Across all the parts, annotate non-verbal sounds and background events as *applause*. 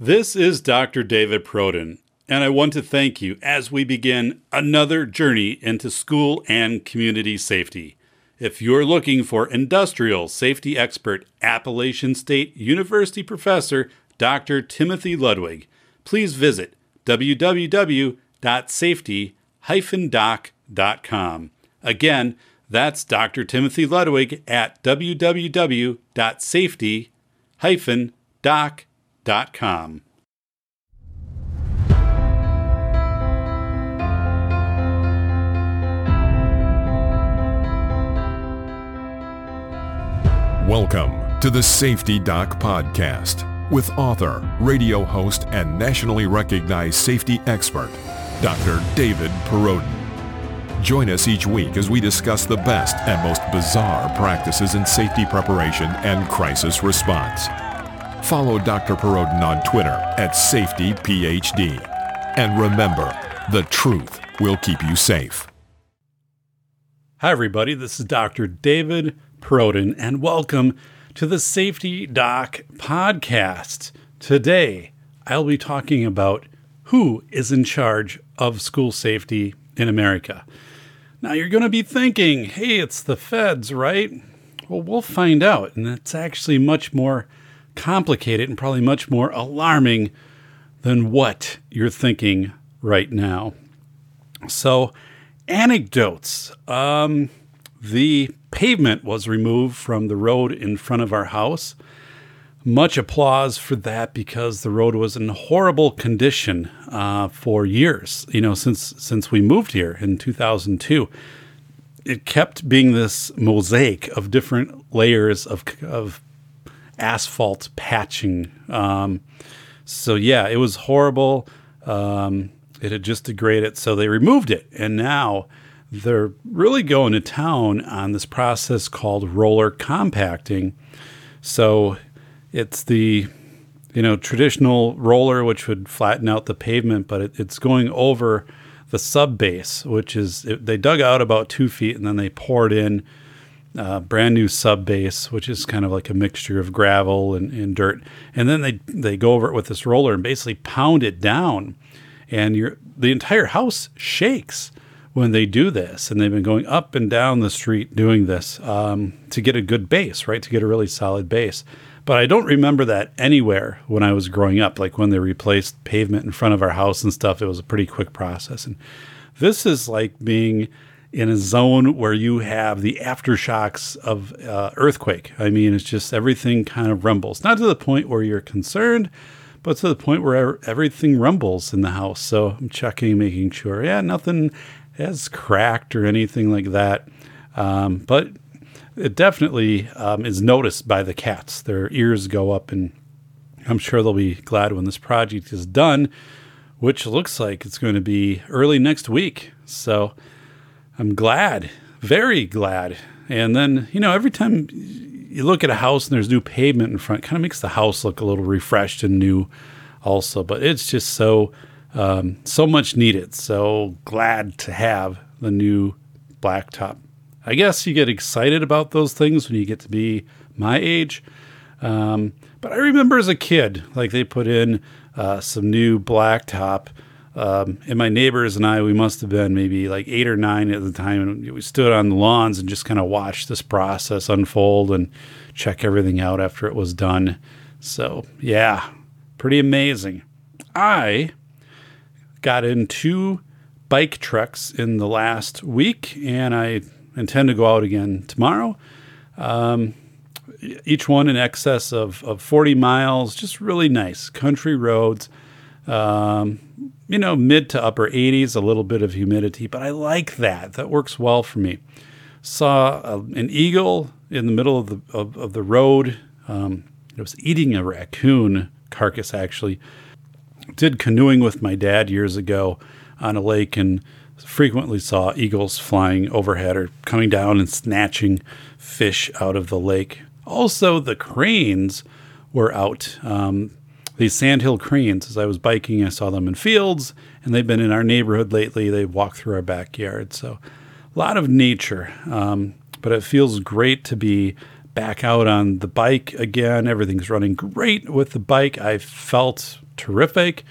This is Dr. David Perrodin, and I want to thank you as we begin another journey into school and community safety. If you're looking for industrial safety expert, Appalachian State University professor Dr. Timothy Ludwig, please visit www.safety-doc.com. Again, that's Dr. Timothy Ludwig at www.safety-doc.com. Welcome to the Safety Doc Podcast with author, radio host, and nationally recognized safety expert, Dr. David Perrodin. Join us each week as we discuss the best and most bizarre practices in safety preparation and crisis response. Follow Dr. Perrodin on Twitter at SafetyPhD. And remember, the truth will keep you safe. Hi, everybody. This is Dr. David Perrodin, and welcome to the Safety Doc podcast. Today, I'll be talking about who is in charge of school safety in America. Now, you're going to be thinking, hey, it's the feds, right? Well, we'll find out. And it's actually much more complicated and probably much more alarming than what you're thinking right now. So, anecdotes. Um, the pavement was removed from the road in front of our house. Much applause for that because the road was in horrible condition uh, for years. You know, since since we moved here in 2002, it kept being this mosaic of different layers of of asphalt patching. Um, so yeah, it was horrible. Um, it had just degraded, so they removed it, and now they're really going to town on this process called roller compacting. So it's the you know traditional roller which would flatten out the pavement, but it, it's going over the sub base, which is it, they dug out about two feet and then they poured in uh, brand new sub base, which is kind of like a mixture of gravel and, and dirt, and then they they go over it with this roller and basically pound it down, and your the entire house shakes when they do this, and they've been going up and down the street doing this um, to get a good base, right? To get a really solid base. But I don't remember that anywhere when I was growing up. Like when they replaced pavement in front of our house and stuff, it was a pretty quick process. And this is like being in a zone where you have the aftershocks of uh, earthquake. I mean, it's just everything kind of rumbles, not to the point where you're concerned, but to the point where everything rumbles in the house. So I'm checking, making sure, yeah, nothing has cracked or anything like that. Um, but it definitely um, is noticed by the cats. Their ears go up, and I'm sure they'll be glad when this project is done, which looks like it's going to be early next week. So I'm glad, very glad. And then, you know, every time you look at a house and there's new pavement in front, kind of makes the house look a little refreshed and new also. But it's just so, um, so much needed. So glad to have the new blacktop I guess you get excited about those things when you get to be my age. Um, but I remember as a kid, like they put in uh, some new blacktop. Um, and my neighbors and I, we must have been maybe like eight or nine at the time. And we stood on the lawns and just kind of watched this process unfold and check everything out after it was done. So, yeah, pretty amazing. I got in two bike trucks in the last week and I intend to go out again tomorrow. Um, each one in excess of, of 40 miles, just really nice country roads. Um, you know, mid to upper 80s, a little bit of humidity, but I like that. That works well for me. Saw a, an eagle in the middle of the of, of the road. Um, it was eating a raccoon carcass. Actually, did canoeing with my dad years ago on a lake and frequently saw eagles flying overhead or coming down and snatching fish out of the lake. Also, the cranes were out. Um, these sandhill cranes, as I was biking, I saw them in fields, and they've been in our neighborhood lately. They walk through our backyard. So, a lot of nature. Um, but it feels great to be back out on the bike again. Everything's running great with the bike. I felt terrific.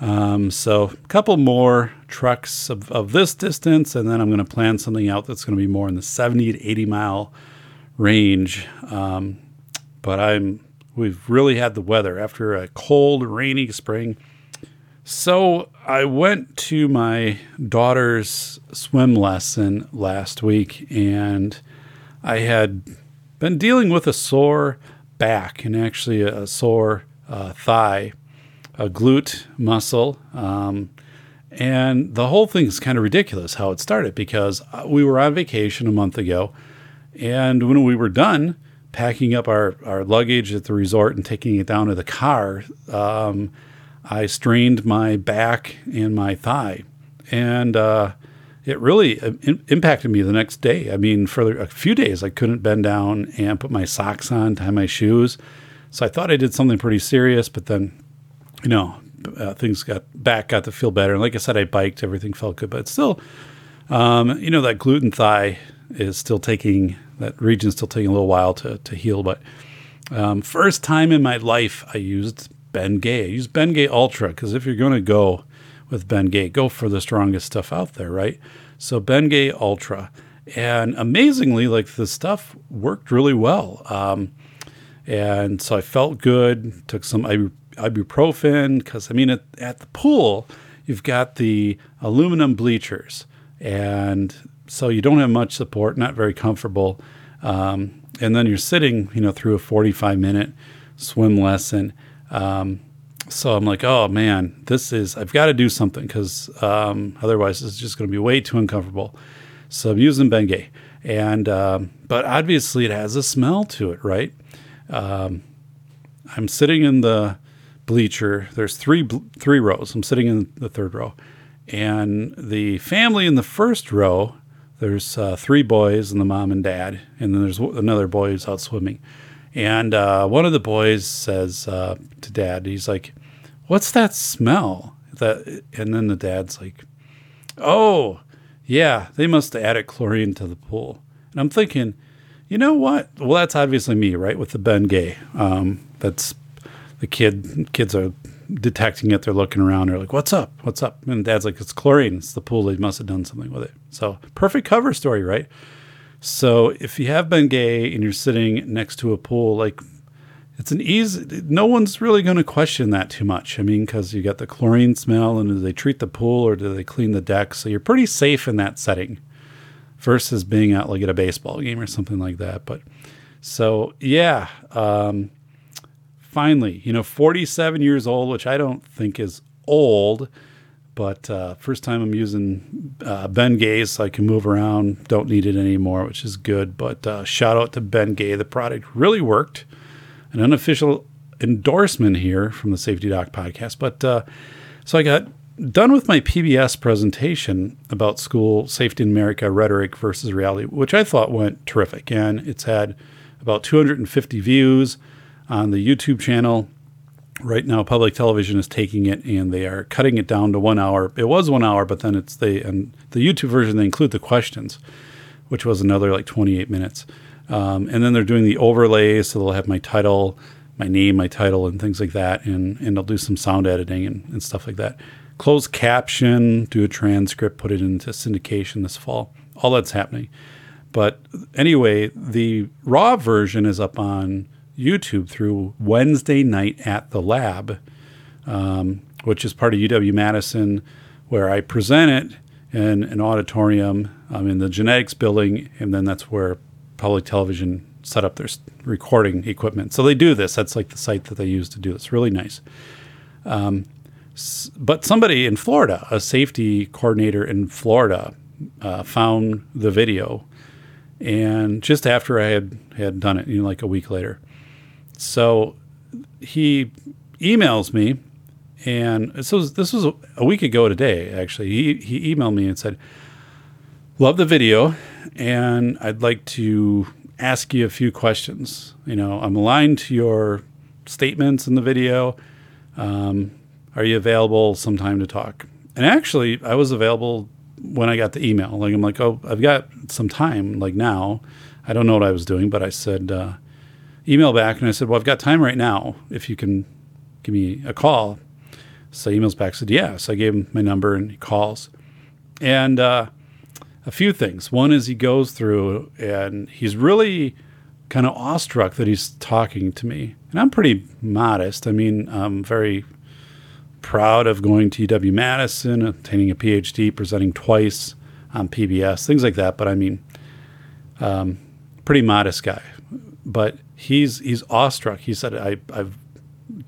Um, so a couple more trucks of, of this distance, and then I'm going to plan something out that's going to be more in the 70 to 80 mile range. Um, but I'm we've really had the weather after a cold, rainy spring. So I went to my daughter's swim lesson last week, and I had been dealing with a sore back and actually a sore uh, thigh, a glute muscle. Um, and the whole thing is kind of ridiculous how it started because uh, we were on vacation a month ago. And when we were done packing up our, our luggage at the resort and taking it down to the car, um, I strained my back and my thigh. And uh, it really uh, in- impacted me the next day. I mean, for a few days, I couldn't bend down and put my socks on, tie my shoes. So I thought I did something pretty serious, but then, you know, uh, things got back, got to feel better. And like I said, I biked, everything felt good, but still, um, you know, that gluten thigh is still taking that region's still taking a little while to to heal. But um, first time in my life, I used Bengay. I used Bengay Ultra because if you're going to go with Bengay, go for the strongest stuff out there, right? So Bengay Ultra, and amazingly, like the stuff worked really well. Um, and so I felt good. Took some ibuprofen because I mean, at, at the pool, you've got the aluminum bleachers, and so you don't have much support, not very comfortable. Um, and then you're sitting, you know, through a 45 minute swim lesson. Um, so I'm like, oh man, this is, I've got to do something because um, otherwise it's just going to be way too uncomfortable. So I'm using Bengay. And, um, but obviously it has a smell to it, right? Um, I'm sitting in the bleacher. There's three, three rows. I'm sitting in the third row. And the family in the first row, there's uh, three boys and the mom and dad. And then there's another boy who's out swimming. And uh, one of the boys says uh, to dad, he's like, What's that smell? That, and then the dad's like, Oh, yeah, they must have added chlorine to the pool. And I'm thinking, you know what? Well, that's obviously me, right? With the Bengay. Um, that's the kid. Kids are detecting it. They're looking around. They're like, "What's up? What's up?" And Dad's like, "It's chlorine. It's the pool. They must have done something with it." So perfect cover story, right? So if you have Bengay and you're sitting next to a pool, like it's an easy. No one's really going to question that too much. I mean, because you got the chlorine smell, and do they treat the pool or do they clean the deck? So you're pretty safe in that setting, versus being out like at a baseball game or something like that. But so yeah, um, finally, you know, 47 years old, which I don't think is old but uh, first time I'm using uh, Bengay, so I can move around. Don't need it anymore, which is good. But uh, shout out to Bengay. The product really worked. An unofficial endorsement here from the Safety Doc podcast. But uh, so I got done with my PBS presentation about school safety in America rhetoric versus reality, which I thought went terrific. And it's had about 250 views on the YouTube channel right now public television is taking it and they are cutting it down to one hour. It was one hour, but then it's they and the YouTube version they include the questions, which was another like 28 minutes. Um, and then they're doing the overlays, so they'll have my title, my name, my title, and things like that, and and they'll do some sound editing and, and stuff like that. Closed caption, do a transcript, put it into syndication this fall. All that's happening. But anyway, the raw version is up on YouTube through Wednesday night at the lab, um, which is part of UW Madison, where I present it in an auditorium um, in the genetics building, and then that's where public television set up their recording equipment. So they do this. That's like the site that they use to do this. Really nice. Um, but somebody in Florida, a safety coordinator in Florida, uh, found the video, and just after I had had done it, you know, like a week later, so he emails me, and this was this was a week ago today. Actually, he he emailed me and said, "Love the video, and I'd like to ask you a few questions. You know, I'm aligned to your statements in the video. Um, are you available sometime to talk?" And actually, I was available when I got the email. Like I'm like, "Oh, I've got some time. Like now." I don't know what I was doing, but I said. Uh, email back and I said, Well, I've got time right now if you can give me a call. So he emails back said, yeah. So I gave him my number and he calls. And uh, a few things. One is he goes through and he's really kind of awestruck that he's talking to me. And I'm pretty modest. I mean, I'm very proud of going to UW Madison, obtaining a PhD, presenting twice on PBS, things like that. But I mean, um, pretty modest guy. But he's he's awestruck. He said, I, I've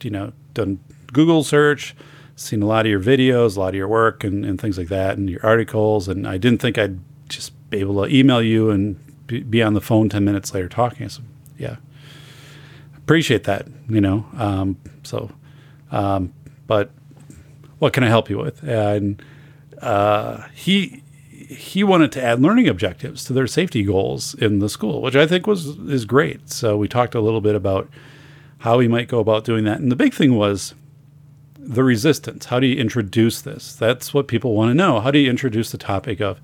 you know done Google search, seen a lot of your videos, a lot of your work, and, and things like that, and your articles. And I didn't think I'd just be able to email you and be on the phone 10 minutes later talking. So, yeah, appreciate that, you know. Um, so, um, but what can I help you with? And uh, he he wanted to add learning objectives to their safety goals in the school, which I think was is great. So we talked a little bit about how we might go about doing that, and the big thing was the resistance. How do you introduce this? That's what people want to know. How do you introduce the topic of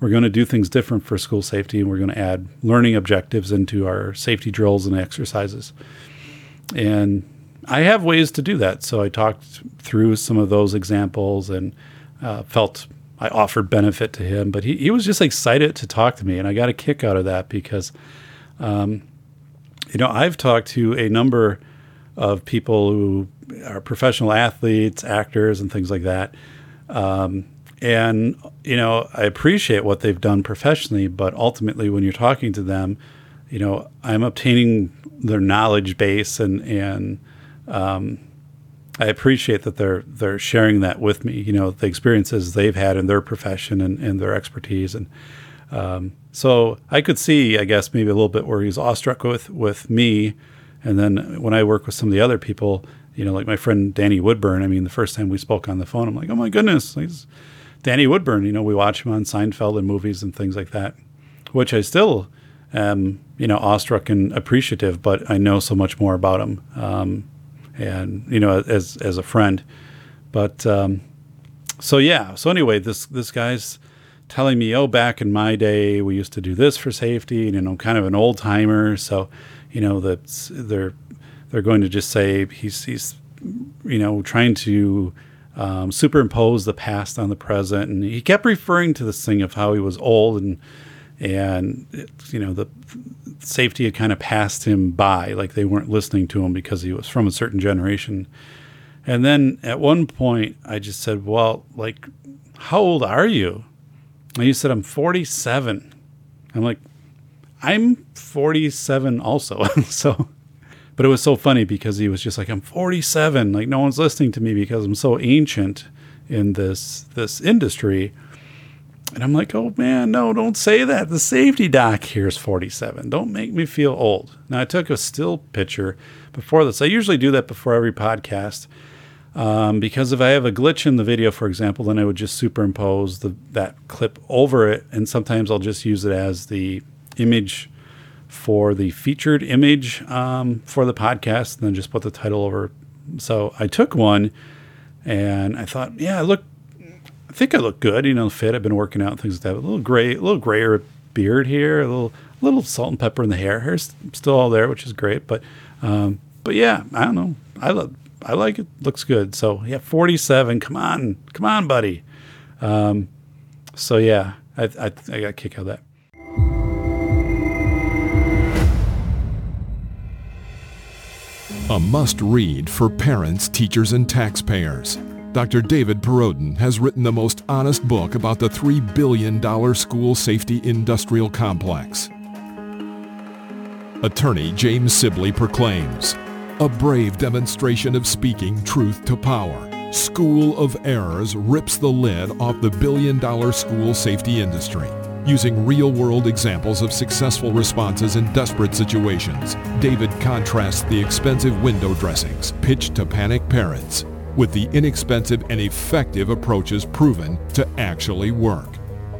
we're going to do things different for school safety and we're going to add learning objectives into our safety drills and exercises. And I have ways to do that. So I talked through some of those examples and uh, felt I offered benefit to him, but he, he was just excited to talk to me. And I got a kick out of that because, um, you know, I've talked to a number of people who are professional athletes, actors, and things like that. Um, and, you know, I appreciate what they've done professionally, but ultimately, when you're talking to them, you know, I'm obtaining their knowledge base and, and, um, I appreciate that they're they're sharing that with me. You know, the experiences they've had in their profession and, and their expertise, and um, so I could see, I guess, maybe a little bit where he's awestruck with with me, and then when I work with some of the other people, you know, like my friend Danny Woodburn. I mean, the first time we spoke on the phone, I'm like, oh my goodness, he's Danny Woodburn. You know, we watch him on Seinfeld and movies and things like that, which I still am, you know, awestruck and appreciative. But I know so much more about him. Um, and you know as as a friend. But um, so yeah. So anyway, this this guy's telling me, oh, back in my day, we used to do this for safety, and you know, I'm kind of an old timer, so you know that they're they're going to just say he's he's you know trying to um, superimpose the past on the present, and he kept referring to this thing of how he was old and and you know the safety had kind of passed him by, like they weren't listening to him because he was from a certain generation. And then at one point, I just said, "Well, like, how old are you?" And he said, "I'm 47." I'm like, "I'm 47 also." *laughs* so, but it was so funny because he was just like, "I'm 47." Like no one's listening to me because I'm so ancient in this this industry. And I'm like, oh man, no, don't say that. The safety doc here is 47. Don't make me feel old. Now, I took a still picture before this. I usually do that before every podcast um, because if I have a glitch in the video, for example, then I would just superimpose the, that clip over it. And sometimes I'll just use it as the image for the featured image um, for the podcast and then just put the title over. So I took one and I thought, yeah, look I think I look good, you know, fit. I've been working out and things like that. A little gray, a little grayer beard here, a little, a little salt and pepper in the hair. Hair's still all there, which is great. But, um, but yeah, I don't know. I love, I like it. Looks good. So yeah, 47. Come on, come on, buddy. Um, so yeah, I, I, I got a kick out of that. A must read for parents, teachers, and taxpayers. Dr. David Perrodin has written the most honest book about the $3 billion school safety industrial complex. Attorney James Sibley proclaims, a brave demonstration of speaking truth to power. School of Errors rips the lid off the billion dollar school safety industry. Using real world examples of successful responses in desperate situations, David contrasts the expensive window dressings pitched to panic parents with the inexpensive and effective approaches proven to actually work.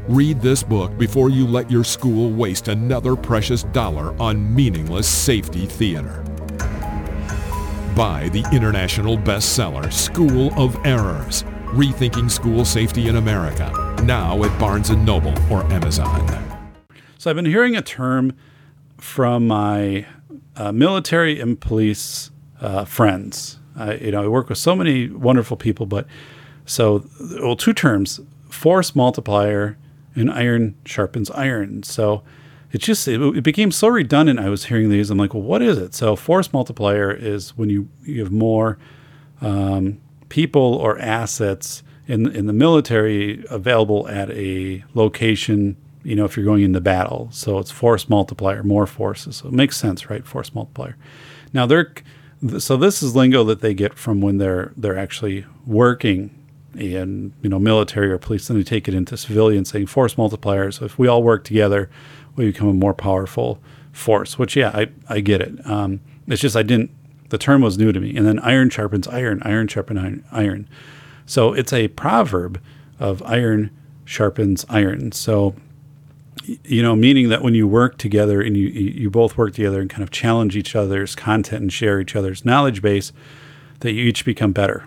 Read this book before you let your school waste another precious dollar on meaningless safety theater. Buy the international bestseller School of Errors, Rethinking School Safety in America, now at Barnes & Noble or Amazon. So I've been hearing a term from my uh, military and police uh, friends I, you know, I work with so many wonderful people, but so, well, two terms force multiplier and iron sharpens iron. So it just, it, it became so redundant. I was hearing these. I'm like, well, what is it? So force multiplier is when you, you have more um, people or assets in, in the military available at a location you know, if you're going into battle. So it's force multiplier, more forces. So it makes sense, right? Force multiplier. Now they're so this is lingo that they get from when they're they're actually working in you know military or police. Then they take it into civilian, saying force multiplier. So if we all work together, we become a more powerful force. Which yeah, I I get it. Um, it's just I didn't. The term was new to me. And then iron sharpens iron. Iron sharpens iron. iron. So it's a proverb of iron sharpens iron. So you know, meaning that when you work together and you you both work together and kind of challenge each other's content and share each other's knowledge base, that you each become better.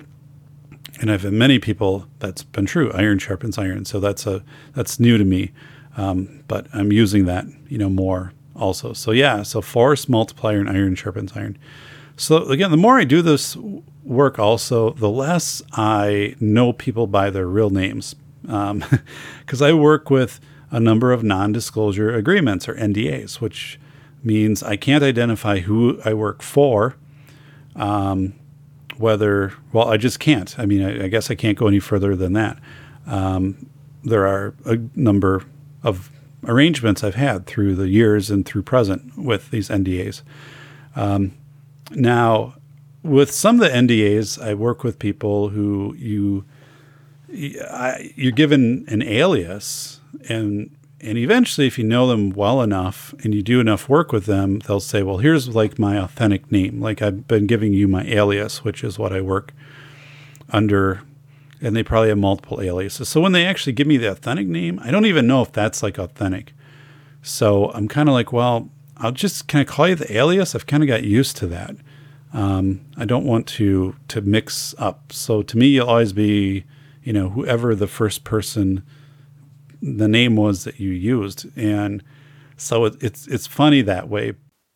And I've had many people that's been true. Iron sharpens iron, so that's a that's new to me, um, but I'm using that you know more also. So yeah, so force multiplier and iron sharpens iron. So again, the more I do this work, also the less I know people by their real names, because um, *laughs* I work with a number of non disclosure agreements or NDAs, which means I can't identify who I work for. Um, whether, well, I just can't. I mean, I, I, guess I can't go any further than that. Um, there are a number of arrangements I've had through the years and through present with these NDAs. Um, now, with some of the NDAs, I work with people who you you're given an alias and and eventually if you know them well enough and you do enough work with them they'll say well here's like my authentic name. Like i've been giving you my alias which is what i work under and they probably have multiple aliases. So when they actually give me the authentic name i don't even know if that's like authentic. So i'm kind of like well i'll just can i call you the alias? I've kind of got used to that. Um, i don't want to to mix up. So to me you'll always be you know whoever the first person the name was that you used. And so it, it's it's funny that way.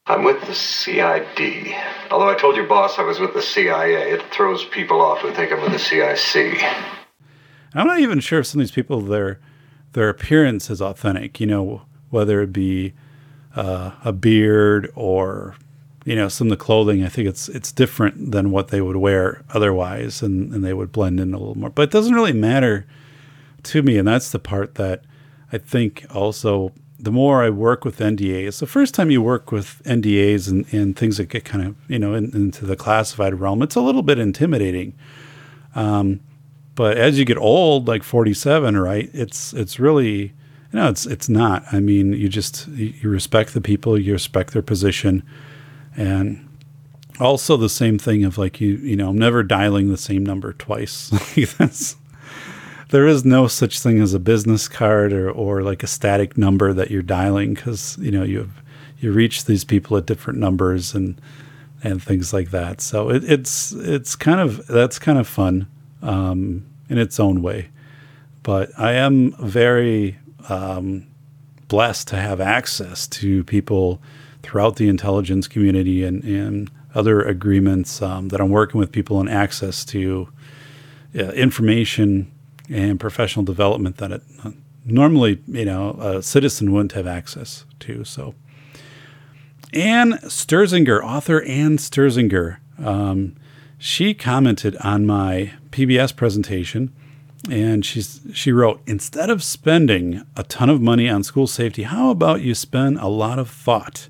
I'm with the CID. Although I told your boss I was with the CIA, it throws people off who think I'm with the CIC. I'm not even sure if some of these people their their appearance is authentic. You know, whether it be uh, a beard or you know some of the clothing. I think it's it's different than what they would wear otherwise, and, and they would blend in a little more. But it doesn't really matter to me. And that's the part that I think also the more I work with NDAs, the first time you work with NDAs and, and things that get kind of, you know, in, into the classified realm, it's a little bit intimidating. Um, but as you get old, like 47, right, it's, it's really, you know, it's, it's not, I mean, you just, you respect the people, you respect their position and also the same thing of like, you, you know, I'm never dialing the same number twice. *laughs* that's, there is no such thing as a business card or, or like a static number that you're dialing because you know you have, you reach these people at different numbers and and things like that. So it, it's it's kind of that's kind of fun um, in its own way. But I am very um, blessed to have access to people throughout the intelligence community and, and other agreements um, that I'm working with people and access to uh, information and professional development that it normally, you know, a citizen wouldn't have access to. So, Anne Sterzinger, author Anne Sterzinger, um, she commented on my PBS presentation, and she's she wrote, instead of spending a ton of money on school safety, how about you spend a lot of thought?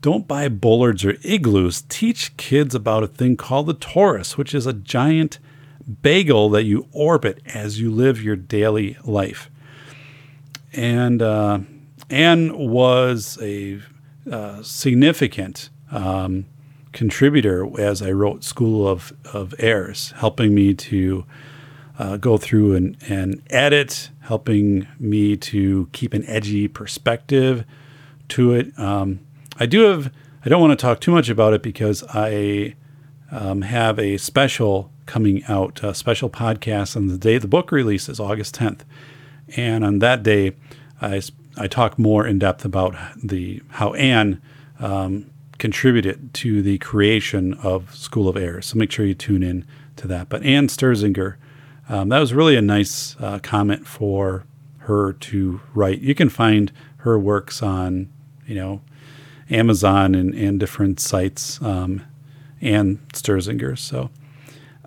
Don't buy bollards or igloos. Teach kids about a thing called the torus, which is a giant bagel that you orbit as you live your daily life. And uh, Anne was a uh, significant um, contributor as I wrote School of, of Errors, helping me to uh, go through and, and edit, helping me to keep an edgy perspective to it. Um, I do have, I don't want to talk too much about it because I um, have a special coming out, a special podcast on the day the book releases, August 10th. And on that day, I, I talk more in depth about the how Anne um, contributed to the creation of School of Air. So make sure you tune in to that. But Anne Sterzinger, um, that was really a nice uh, comment for her to write. You can find her works on, you know, Amazon and, and different sites, um, Anne Sterzinger. So,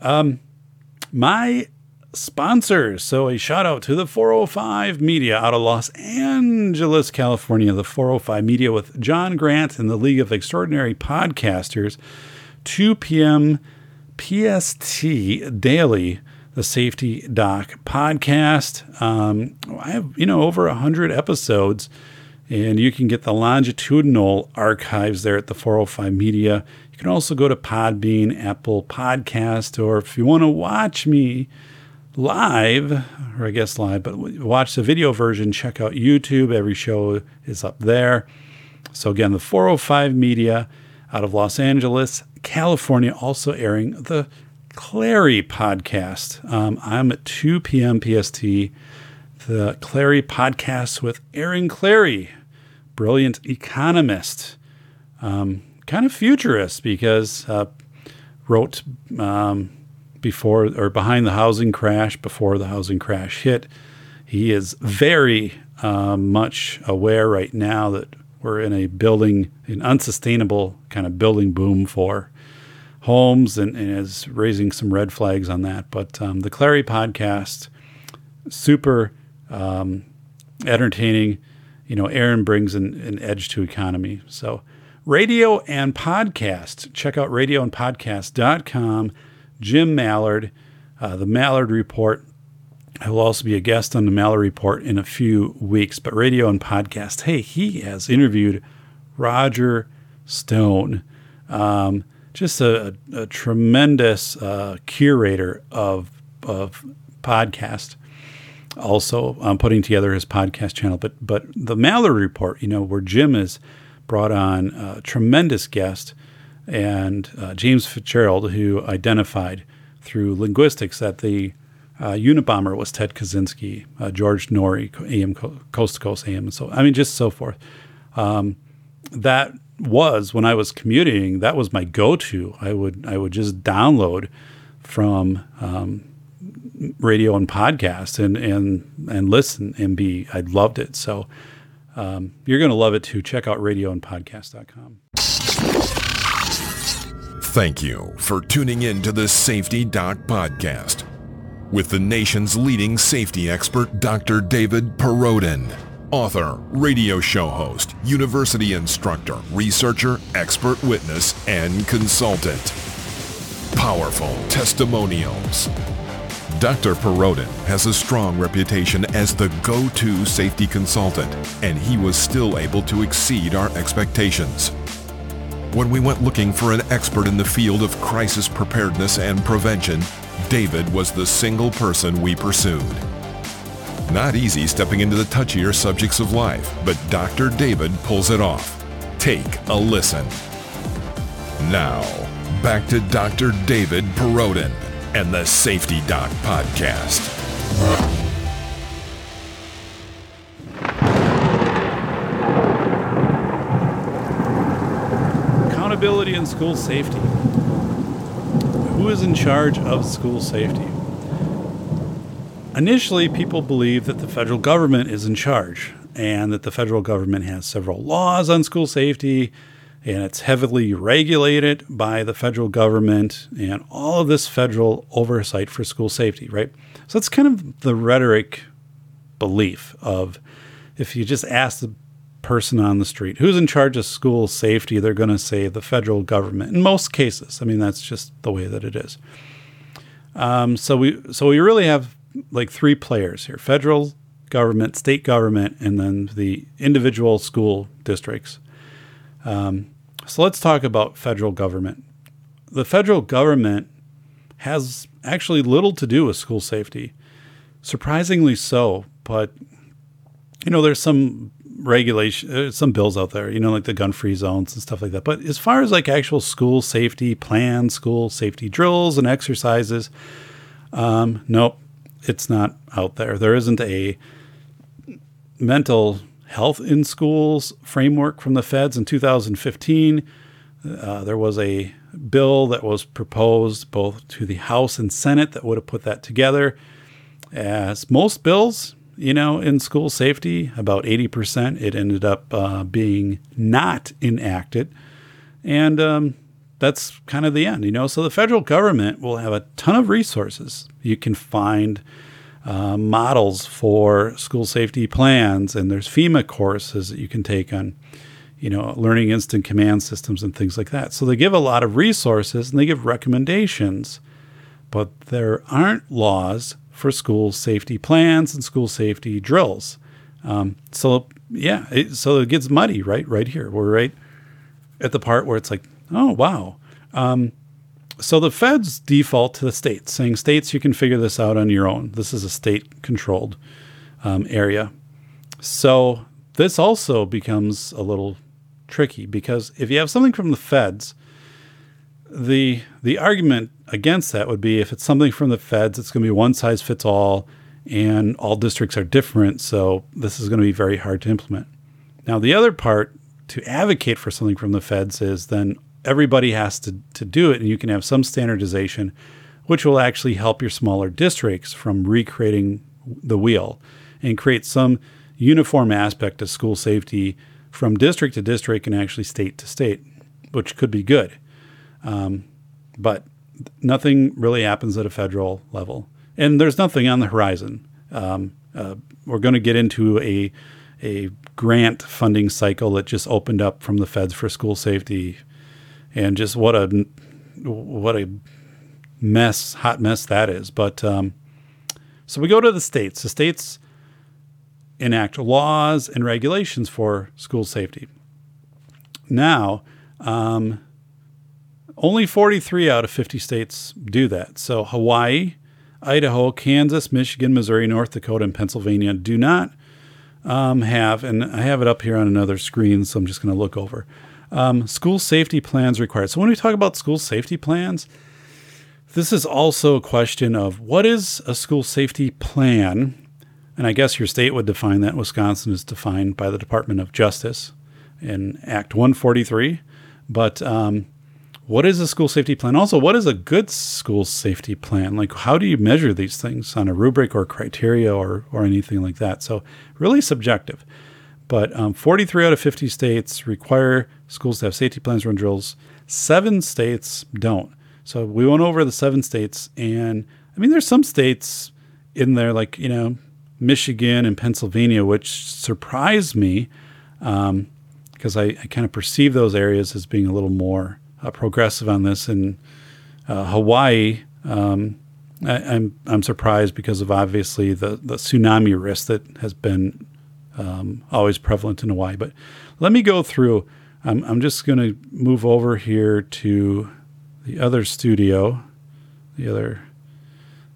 um, my sponsors. So, a shout out to the 405 Media out of Los Angeles, California. The 405 Media with John Grant and the League of Extraordinary Podcasters, 2 p.m. PST daily. The Safety Doc podcast. Um, I have, you know, over 100 episodes, and you can get the longitudinal archives there at the 405 Media. You can also go to Podbean, Apple Podcast, or if you want to watch me, live, or I guess live, but watch the video version, check out YouTube. Every show is up there. So, again, the 405 Media out of Los Angeles, California, also airing the Clarey podcast. Um, I'm at 2 p.m. PST. The Clarey podcast with Aaron Clarey, brilliant economist, um, kind of futurist because uh, wrote um, before or behind the housing crash, before the housing crash hit. He is very uh, much aware right now that we're in a building, an unsustainable kind of building boom for homes and, and is raising some red flags on that. But um, the Clarey podcast, super um, entertaining. You know, Aaron brings an, an edge to economy. So, radio and podcast. Check out radioandpodcast.com. Jim Mallard, uh, the Mallard Report. I will also be a guest on the Mallard Report in a few weeks. But radio and podcast, hey, he has interviewed Roger Stone. Um, just a, a tremendous uh, curator of, of podcast. Also, um, putting together his podcast channel. But but the Mallard Report, you know, where Jim has brought on a tremendous guest and uh, James Fitzgerald, who identified through linguistics that the uh, Unabomber was Ted Kaczynski, uh, George Noory, AM Coast to Coast AM, and so I mean, just so forth. Um, that was when I was commuting. That was my go-to. I would I would just download from um, radio and podcast and and and listen and be. I loved it. So um, you're going to love it too. Check out radioandpodcast.com. Thank you for tuning in to the Safety Doc Podcast with the nation's leading safety expert, Dr. David Perrodin, Author, radio show host, university instructor, researcher, expert witness, and consultant. Powerful testimonials. Dr. Perrodin has a strong reputation as the go-to safety consultant, and he was still able to exceed our expectations. When we went looking for an expert in the field of crisis preparedness and prevention, David was the single person we pursued. Not easy stepping into the touchier subjects of life, but Dr. David pulls it off. Take a listen. Now, back to Dr. David Perrodin and the Safety Doc Podcast. Accountability in school safety. Who is in charge of school safety? Initially, people believe that the federal government is in charge and that the federal government has several laws on school safety and it's heavily regulated by the federal government and all of this federal oversight for school safety, right? So that's kind of the rhetoric belief of if you just ask the person on the street who's in charge of school safety, they're going to say the federal government. In most cases, I mean that's just the way that it is. Um, so we so we really have like three players here: federal government, state government, and then the individual school districts. Um, so let's talk about federal government. The federal government has actually little to do with school safety, surprisingly so. But you know, there's some regulation, there's some bills out there, you know, like the gun-free zones and stuff like that. But as far as like actual school safety plans, school safety drills and exercises, um, nope, it's not out there. There isn't a mental health in schools framework from the feds in 2015. Uh, there was a bill that was proposed both to the House and Senate that would have put that together. As most bills, you know, in school safety, about 80%, it ended up uh, being not enacted. And um, that's kind of the end, you know. So the federal government will have a ton of resources. You can find uh, models for school safety plans, and there's FEMA courses that you can take on, you know, learning incident command systems and things like that. So they give a lot of resources and they give recommendations, but there aren't laws for school safety plans and school safety drills. Um, so yeah, it, so it gets muddy, right? Right here, we're right at the part where it's like, oh wow. Um, so the feds default to the states, saying states you can figure this out on your own. This is a state-controlled um, area. So this also becomes a little tricky because if you have something from the feds, the the argument against that would be if it's something from the feds, it's going to be one size fits all, and all districts are different. So this is going to be very hard to implement. Now the other part to advocate for something from the feds is then everybody has to, to do it, and you can have some standardization, which will actually help your smaller districts from recreating the wheel and create some uniform aspect of school safety from district to district and actually state to state, which could be good. Um, but nothing really happens at a federal level, and there's nothing on the horizon. Um, uh, we're going to get into a a grant funding cycle that just opened up from the feds for school safety and just what a what a mess, hot mess that is. But um, so we go to the states. The states enact laws and regulations for school safety. Now, um, only 43 out of 50 states do that. So Hawaii, Idaho, Kansas, Michigan, Missouri, North Dakota, and Pennsylvania do not um, have, and I have it up here on another screen, so I'm just going to look over. Um, school safety plans required. So when we talk about school safety plans, this is also a question of what is a school safety plan? And I guess your state would define that. Wisconsin is defined by the Department of Justice in Act 143. But um, what is a school safety plan? Also, what is a good school safety plan? Like, how do you measure these things on a rubric or criteria or, or anything like that? So, really subjective. But um, 43 out of 50 states require schools to have safety plans, run drills. Seven states don't. So we went over the seven states, and I mean, there's some states in there, like you know, Michigan and Pennsylvania, which surprised me because um, I, I kind of perceive those areas as being a little more uh, progressive on this. And uh, Hawaii, um, I, am I'm, I'm surprised because of obviously the the tsunami risk that has been um, always prevalent in Hawaii. But let me go through. I'm, I'm just going to move over here to the other studio, the other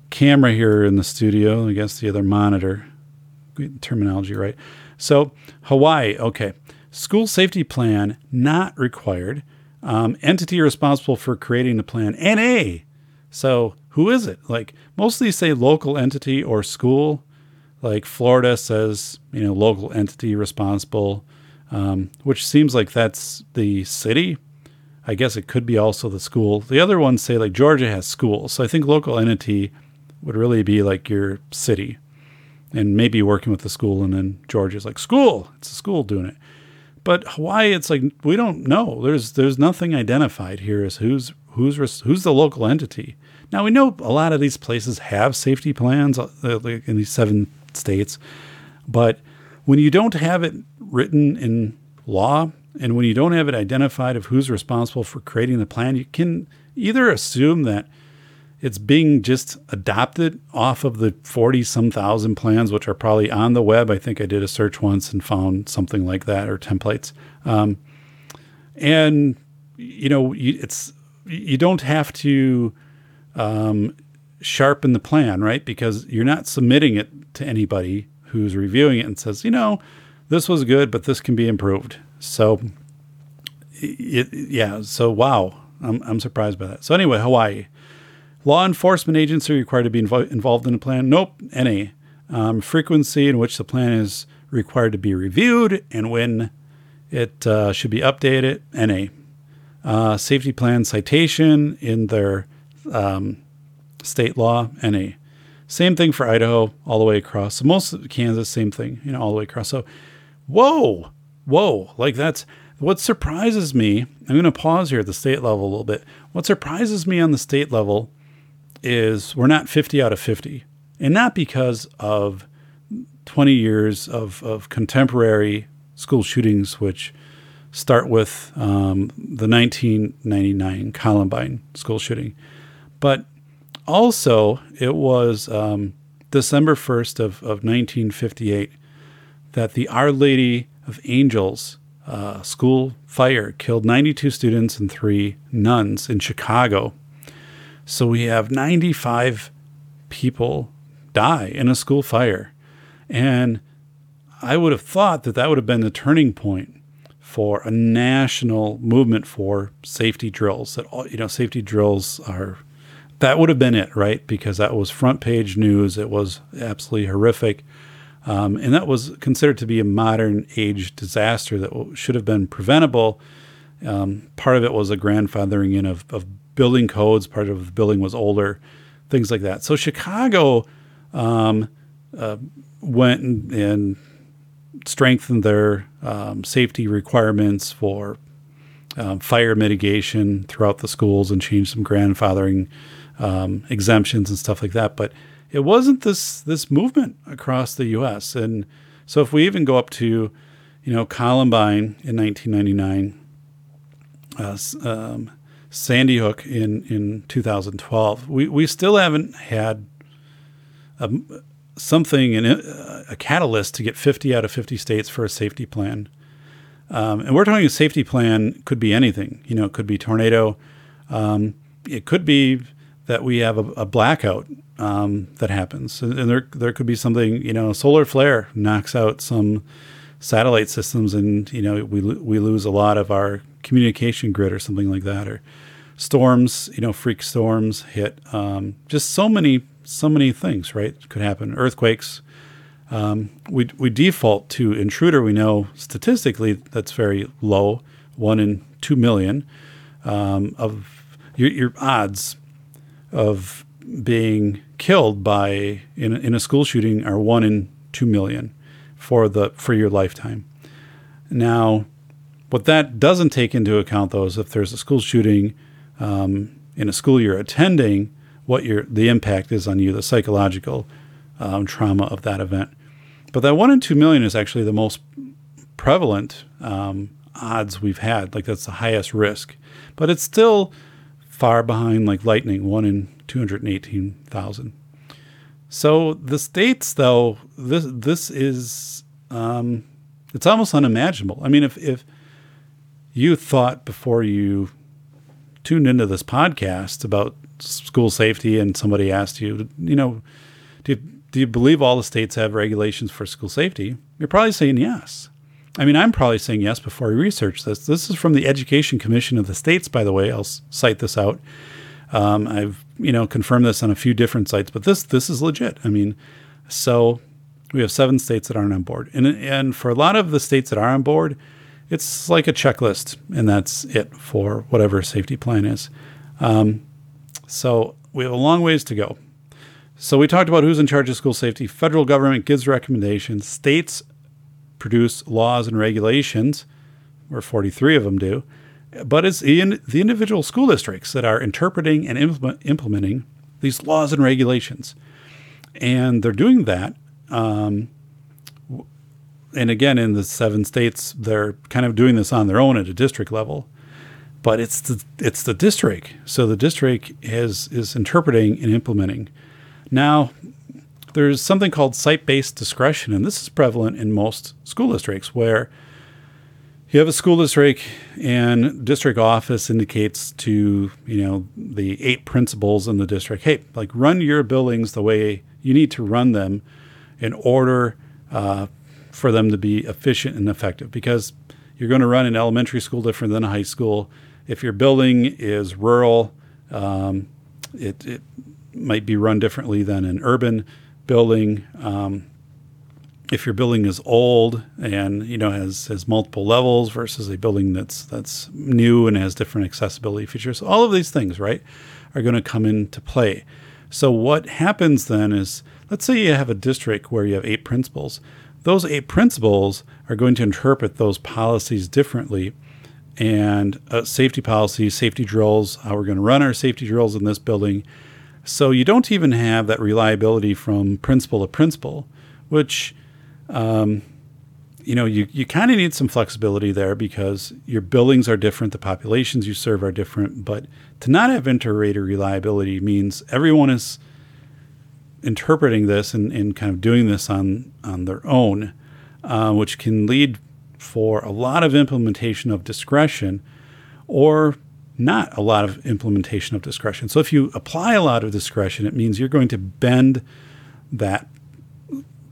camera here in the studio, I guess the other monitor. Terminology, right? So, Hawaii, okay. School safety plan not required. Um, entity responsible for creating the plan, NA. So, who is it? Like, mostly say local entity or school. Like Florida says, you know, local entity responsible, um, which seems like that's the city. I guess it could be also the school. The other ones say like Georgia has schools. So I think local entity would really be like your city and maybe working with the school. And then Georgia's like school. It's a school doing it. But Hawaii, it's like we don't know. There's there's nothing identified here as who's who's who's the local entity. Now we know a lot of these places have safety plans uh, in these seven states. But when you don't have it written in law and when you don't have it identified of who's responsible for creating the plan, you can either assume that it's being just adopted off of the 40 some thousand plans, which are probably on the web. I think I did a search once and found something like that or templates. Um, and, you know, it's, you don't have to um, sharpen the plan, right? Because you're not submitting it to anybody who's reviewing it and says, you know, this was good, but this can be improved. So, it, yeah, so wow, I'm, I'm surprised by that. So, anyway, Hawaii. Law enforcement agency required to be invo- involved in the plan? Nope, any. Um, frequency in which the plan is required to be reviewed and when it uh, should be updated? NA. uh, safety plan citation in their um, state law and a same thing for Idaho all the way across. So most of Kansas, same thing, you know, all the way across. So, whoa, whoa, like that's what surprises me. I'm going to pause here at the state level a little bit. What surprises me on the state level is we're not 50 out of 50, and not because of 20 years of, of contemporary school shootings, which start with um, the 1999 Columbine school shooting, but also it was um, December 1st of, of 1958 that the Our Lady of Angels uh, school fire killed 92 students and three nuns in Chicago. So we have 95 people die in a school fire. And I would have thought that that would have been the turning point for a national movement for safety drills. That all, you know, safety drills are that would have been it, right? Because that was front page news. It was absolutely horrific. Um, and that was considered to be a modern age disaster that should have been preventable. Um, part of it was a grandfathering in of, of, building codes, part of the building was older, things like that. So Chicago um, uh, went and, and, strengthened their um, safety requirements for um, fire mitigation throughout the schools and changed some grandfathering um, exemptions and stuff like that. But it wasn't this this movement across the U.S. And so if we even go up to, you know, Columbine in 1999, uh, um, Sandy Hook in in 2012, we we still haven't had a, something in a, a catalyst to get 50 out of 50 states for a safety plan. Um, and we're talking a safety plan could be anything. You know, it could be tornado. Um, it could be that we have a, a blackout um, that happens, and, there there could be something. You know, solar flare knocks out some satellite systems, and you know we we lose a lot of our communication grid or something like that, or storms. You know, freak storms hit. Um, just so many so many things, right? Could happen. Earthquakes. Um, we we default to intruder. We know statistically that's very low, one in two million um, of your, your odds of being killed by in, in a school shooting are one in two million for the for your lifetime. Now, what that doesn't take into account though is if there's a school shooting um, in a school you're attending, what your the impact is on you, the psychological um, trauma of that event. But that one in two million is actually the most prevalent um, odds we've had. Like that's the highest risk, but it's still far behind like lightning, one in 218,000. So the states, though, this this is um, it's almost unimaginable. I mean, if if you thought before you tuned into this podcast about school safety, and somebody asked you, you know, do you, do you believe all the states have regulations for school safety? You're probably saying yes. I mean, I'm probably saying yes before I research this. This is from the Education Commission of the states, by the way. I'll cite this out. Um, I've you know confirmed this on a few different sites, but this this is legit. I mean, so we have seven states that aren't on board, and and for a lot of the states that are on board, it's like a checklist, and that's it for whatever safety plan is. Um, so we have a long ways to go. So we talked about who's in charge of school safety. Federal government gives recommendations. States produce laws and regulations, or 43 of them do. But it's in the individual school districts that are interpreting and implement, implementing these laws and regulations. And they're doing that. Um, and again, in the seven states, they're kind of doing this on their own at a district level. But it's the it's the district, so the district is is interpreting and implementing. Now, there's something called site based discretion, and this is prevalent in most school districts where you have a school district and district office indicates to you know the eight principals in the district hey like run your buildings the way you need to run them in order uh, for them to be efficient and effective. Because you're going to run an elementary school different than a high school. If your building is rural um, it, it might be run differently than an urban building. Um, if your building is old and you know has has multiple levels versus a building that's that's new and has different accessibility features all of these things right are going to come into play so what happens then is let's say you have a district where you have eight principals those eight principals are going to interpret those policies differently and uh, safety policies safety drills how we're going to run our safety drills in this building so you don't even have that reliability from principal to principal which um, you know, you, you kind of need some flexibility there because your buildings are different, the populations you serve are different. But to not have inter-rater reliability means everyone is interpreting this and, and kind of doing this on, on their own, uh, which can lead for a lot of implementation of discretion or not a lot of implementation of discretion. So if you apply a lot of discretion, it means you're going to bend that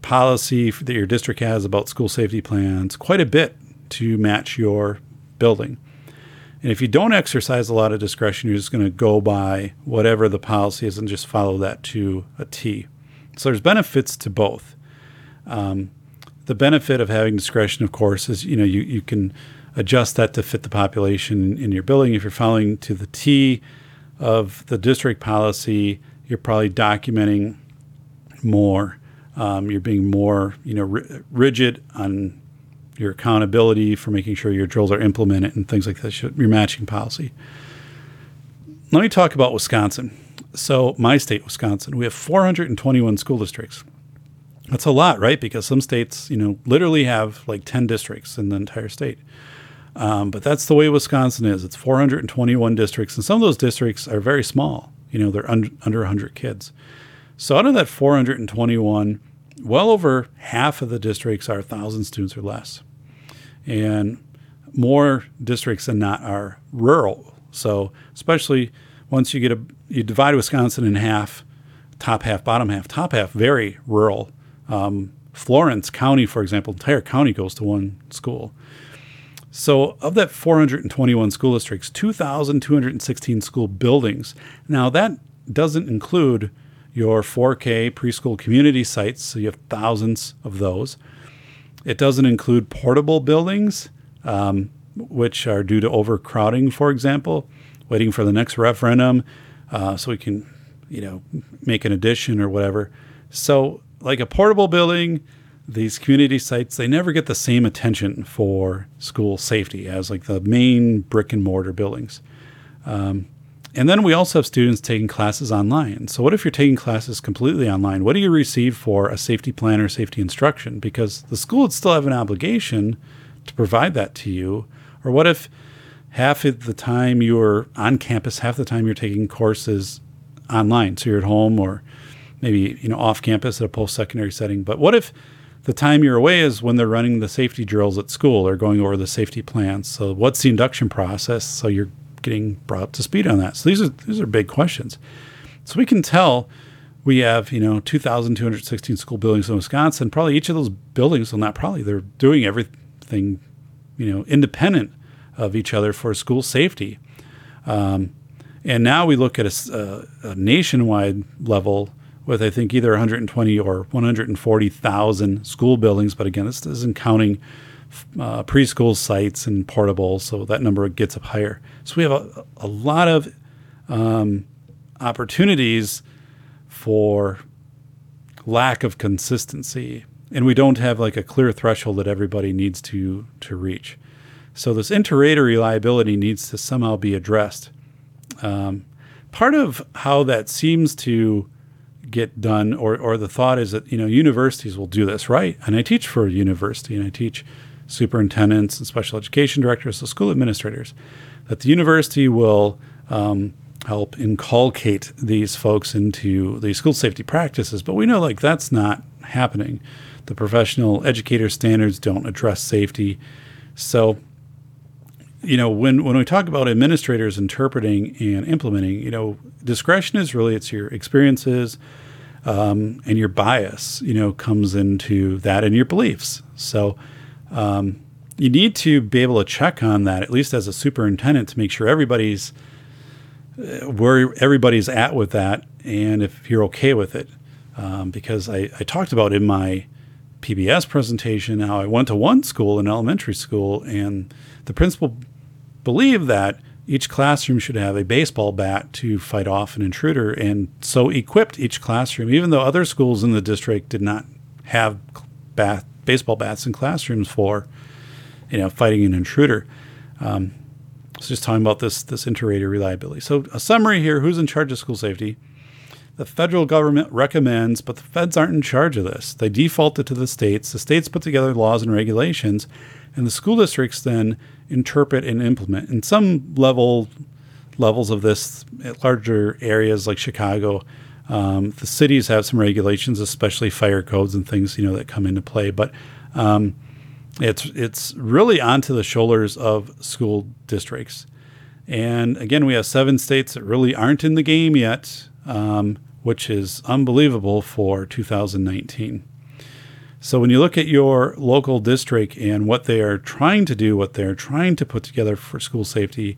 policy that your district has about school safety plans quite a bit to match your building. And if you don't exercise a lot of discretion, you're just going to go by whatever the policy is and just follow that to a T. So there's benefits to both. Um, the benefit of having discretion, of course, is you know you, you can adjust that to fit the population in your building. If you're following to the T of the district policy, you're probably documenting more um, you're being more, you know, r- rigid on your accountability for making sure your drills are implemented and things like that. Your matching policy. Let me talk about Wisconsin. So, my state, Wisconsin, we have 421 school districts. That's a lot, right? Because some states, you know, literally have like 10 districts in the entire state. Um, but that's the way Wisconsin is. It's 421 districts, and some of those districts are very small. You know, they're un- under 100 kids. So out of that 421, well over half of the districts are 1,000 students or less. And more districts than not are rural. So especially once you get a you divide Wisconsin in half, top half, bottom half. Top half very rural. Um, Florence County, for example, entire county goes to one school. So of that 421 school districts, 2,216 school buildings. Now that doesn't include your 4K preschool community sites, so you have thousands of those. It doesn't include portable buildings, um, which are due to overcrowding, for example, waiting for the next referendum uh, so we can, you know, make an addition or whatever. So, like a portable building, these community sites, they never get the same attention for school safety as like the main brick and mortar buildings. Um, and then we also have students taking classes online. So, what if you're taking classes completely online? What do you receive for a safety plan or safety instruction? Because the school would still have an obligation to provide that to you. Or what if half of the time you're on campus, half the time you're taking courses online? So, you're at home or maybe you know off campus at a post secondary setting. But what if the time you're away is when they're running the safety drills at school or going over the safety plans? So, what's the induction process? So, you're getting brought up to speed on that. So these are these are big questions. So we can tell we have you know 2,216 school buildings in Wisconsin. Probably each of those buildings, well, not probably, they're doing everything you know independent of each other for school safety. Um, and now we look at a, a, a, nationwide level with I think either 120 or 140,000 school buildings. But again, this isn't counting uh, preschool sites and portables, so that number gets up higher. So we have a, a lot of um, opportunities for lack of consistency, and we don't have like a clear threshold that everybody needs to to reach. So this inter-rater reliability needs to somehow be addressed. Um, part of how that seems to get done, or, or the thought is that you know universities will do this, right? And I teach for a university, and I teach superintendents and special education directors, so school administrators, that the university will um, help inculcate these folks into the school safety practices. But we know like that's not happening. The professional educator standards don't address safety. So, you know, when, when we talk about administrators interpreting and implementing, you know, discretion is really it's your experiences um, and your bias, you know, comes into that and your beliefs. So, um, you need to be able to check on that, at least as a superintendent, to make sure everybody's uh, where everybody's at with that, and if you're okay with it. Um, because I, I, talked about in my PBS presentation how I went to one school, an elementary school, and the principal believed that each classroom should have a baseball bat to fight off an intruder, and so equipped each classroom, even though other schools in the district did not have bat, baseball bats in classrooms for, you know, fighting an intruder. Um, so just talking about this this inter-rater reliability. So a summary here: Who's in charge of school safety? The federal government recommends, but the feds aren't in charge of this. They default it to the states. The states put together laws and regulations, and the school districts then interpret and implement. In some level levels of this, at larger areas like Chicago, um, the cities have some regulations, especially fire codes and things you know that come into play. But um, it's it's really onto the shoulders of school districts. And again, we have seven states that really aren't in the game yet, um, which is unbelievable for 2019. So when you look at your local district and what they are trying to do, what they're trying to put together for school safety,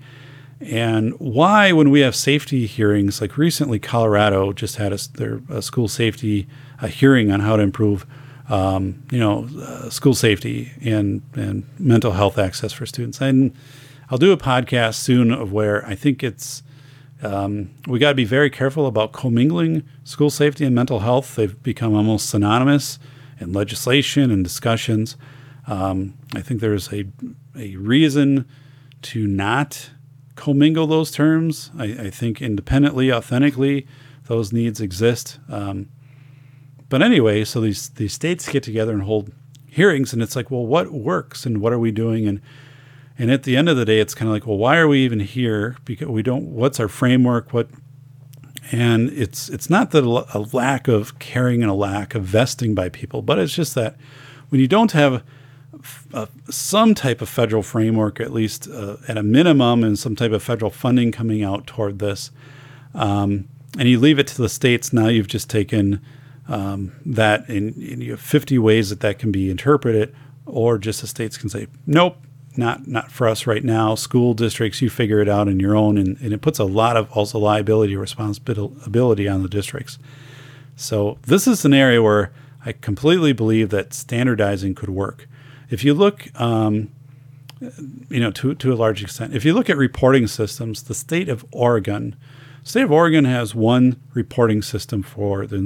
and why when we have safety hearings, like recently Colorado just had a, their a school safety a hearing on how to improve, um, you know, uh, school safety and and mental health access for students. And I'll do a podcast soon of where I think it's um, we got to be very careful about commingling school safety and mental health. They've become almost synonymous in legislation and discussions. Um, I think there's a, a reason to not commingle those terms. I, I think independently, authentically, those needs exist. Um, but anyway, so these these states get together and hold hearings, and it's like, well, what works and what are we doing? And and at the end of the day, it's kind of like, well, why are we even here? Because we don't. What's our framework? What and it's it's not that a lack of caring and a lack of vesting by people, but it's just that when you don't have some type of federal framework, at least uh, at a minimum, and some type of federal funding coming out toward this, um, and you leave it to the states, now you've just taken um, that and you have 50 ways that that can be interpreted, or just the states can say, nope, not not for us right now. School districts, you figure it out on your own, and, and it puts a lot of also liability responsibility on the districts. So this is an area where I completely believe that standardizing could work. If you look, um, you know, to to a large extent, if you look at reporting systems, the state of Oregon, state of Oregon has one reporting system for the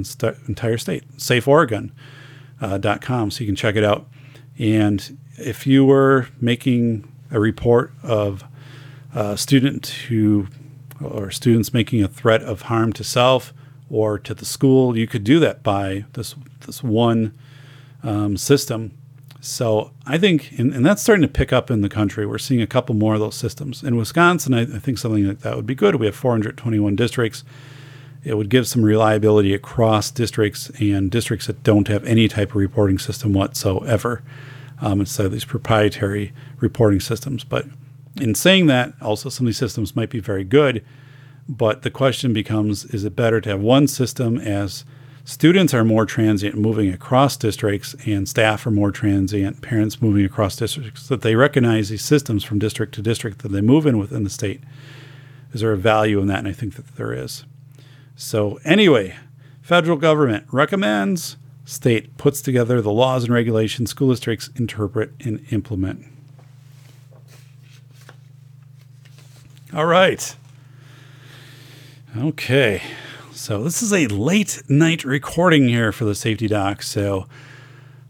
entire state, SafeOregon.com, uh, so you can check it out. And if you were making a report of a student who or students making a threat of harm to self or to the school, you could do that by this this one um, system. So I think, and, and, that's starting to pick up in the country. We're seeing a couple more of those systems. In Wisconsin, I, I think something like that would be good. We have 421 districts. It would give some reliability across districts and districts that don't have any type of reporting system whatsoever um, instead of these proprietary reporting systems. But in saying that, also some of these systems might be very good, but the question becomes is it better to have one system as students are more transient moving across districts and staff are more transient, parents moving across districts, that they recognize these systems from district to district that they move in within the state? Is there a value in that? And I think that there is. So, anyway, federal government recommends state puts together the laws and regulations school districts interpret and implement. All right. Okay. So this is a late night recording here for the safety doc. So,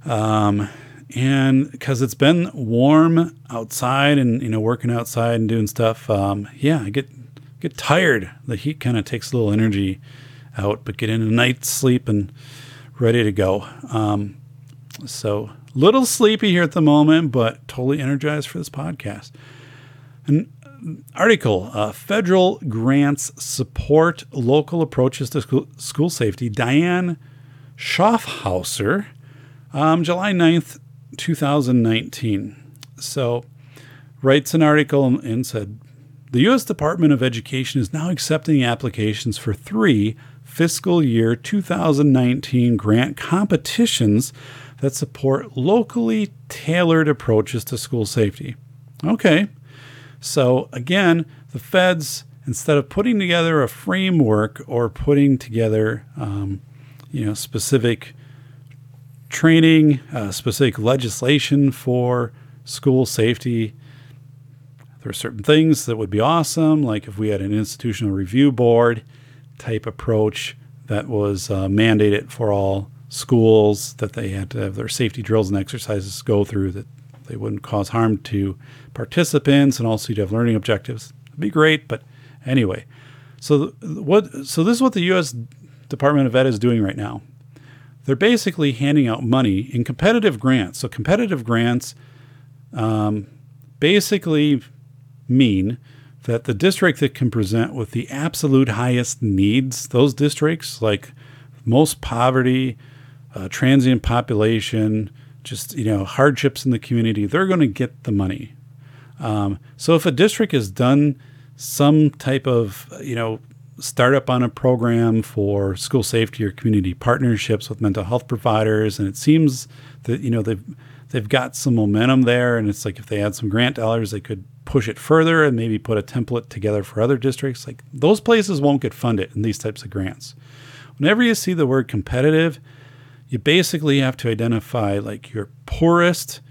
um, and because it's been warm outside and you know working outside and doing stuff, um, yeah, I get get tired. The heat kind of takes a little energy out, but get in a night's sleep and ready to go. Um, so, little sleepy here at the moment, but totally energized for this podcast. An article uh, Federal grants support local approaches to school, safety. Diane Schaffhauser, um, July 9th, 2019. So, writes an article and said, the U.S. Department of Education is now accepting applications for three fiscal year 2019 grant competitions that support locally tailored approaches to school safety. Okay, so again, the feds, instead of putting together a framework or putting together, um, you know, specific training, uh, specific legislation for school safety. There are certain things that would be awesome, like if we had an institutional review board type approach that was uh, mandated for all schools, that they had to have their safety drills and exercises go through, that they wouldn't cause harm to participants, and also you'd have learning objectives. It'd be great, but anyway. So what? So this is what the U.S. Department of Ed is doing right now. They're basically handing out money in competitive grants. So competitive grants um, basically mean that the district that can present with the absolute highest needs, those districts like most poverty, uh, transient population, just you know hardships in the community, they're going to get the money. Um, so if a district has done some type of you know startup on a program for school safety or community partnerships with mental health providers, and it seems that you know they've they've got some momentum there, and it's like if they had some grant dollars, they could push it further and maybe put a template together for other districts. Like those places won't get funded in these types of grants. Whenever you see the word competitive, you basically have to identify like your poorest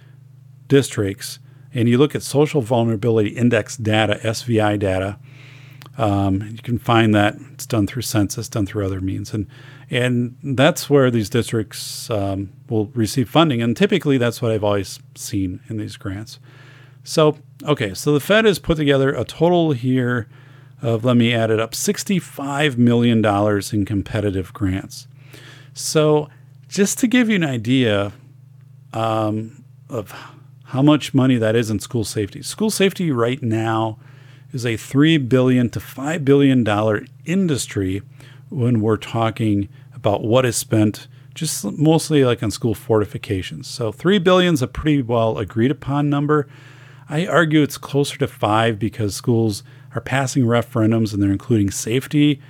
districts and you look at social vulnerability index data, SVI data, um, you can find that it's done through census, done through other means, and and that's where these districts um, will receive funding. And typically, that's what I've always seen in these grants. So okay, so the Fed has put together a total here of let me add it up, sixty-five million dollars in competitive grants. So just to give you an idea um, of how much money that is in school safety, school safety right now is a 3 billion to five billion dollar industry when we're talking about what is spent just mostly like on school fortifications. So three billion is a pretty well agreed upon number. I argue it's closer to five because schools are passing referendums and they're including safety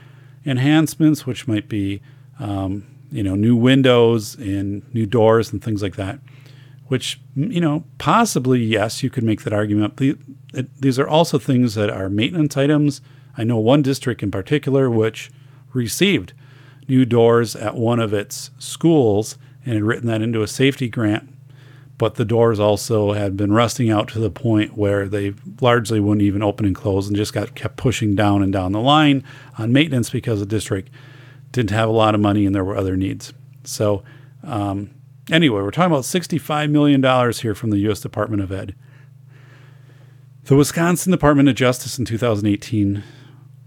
enhancements, which might be um, you know new windows and new doors and things like that. Which you know possibly yes, you could make that argument these are also things that are maintenance items. I know one district in particular which received new doors at one of its schools and had written that into a safety grant. But the doors also had been rusting out to the point where they largely wouldn't even open and close and just got kept pushing down and down the line on maintenance because the district didn't have a lot of money and there were other needs. So, um, anyway, we're talking about $65 million here from the U.S. Department of Ed. The Wisconsin Department of Justice in 2018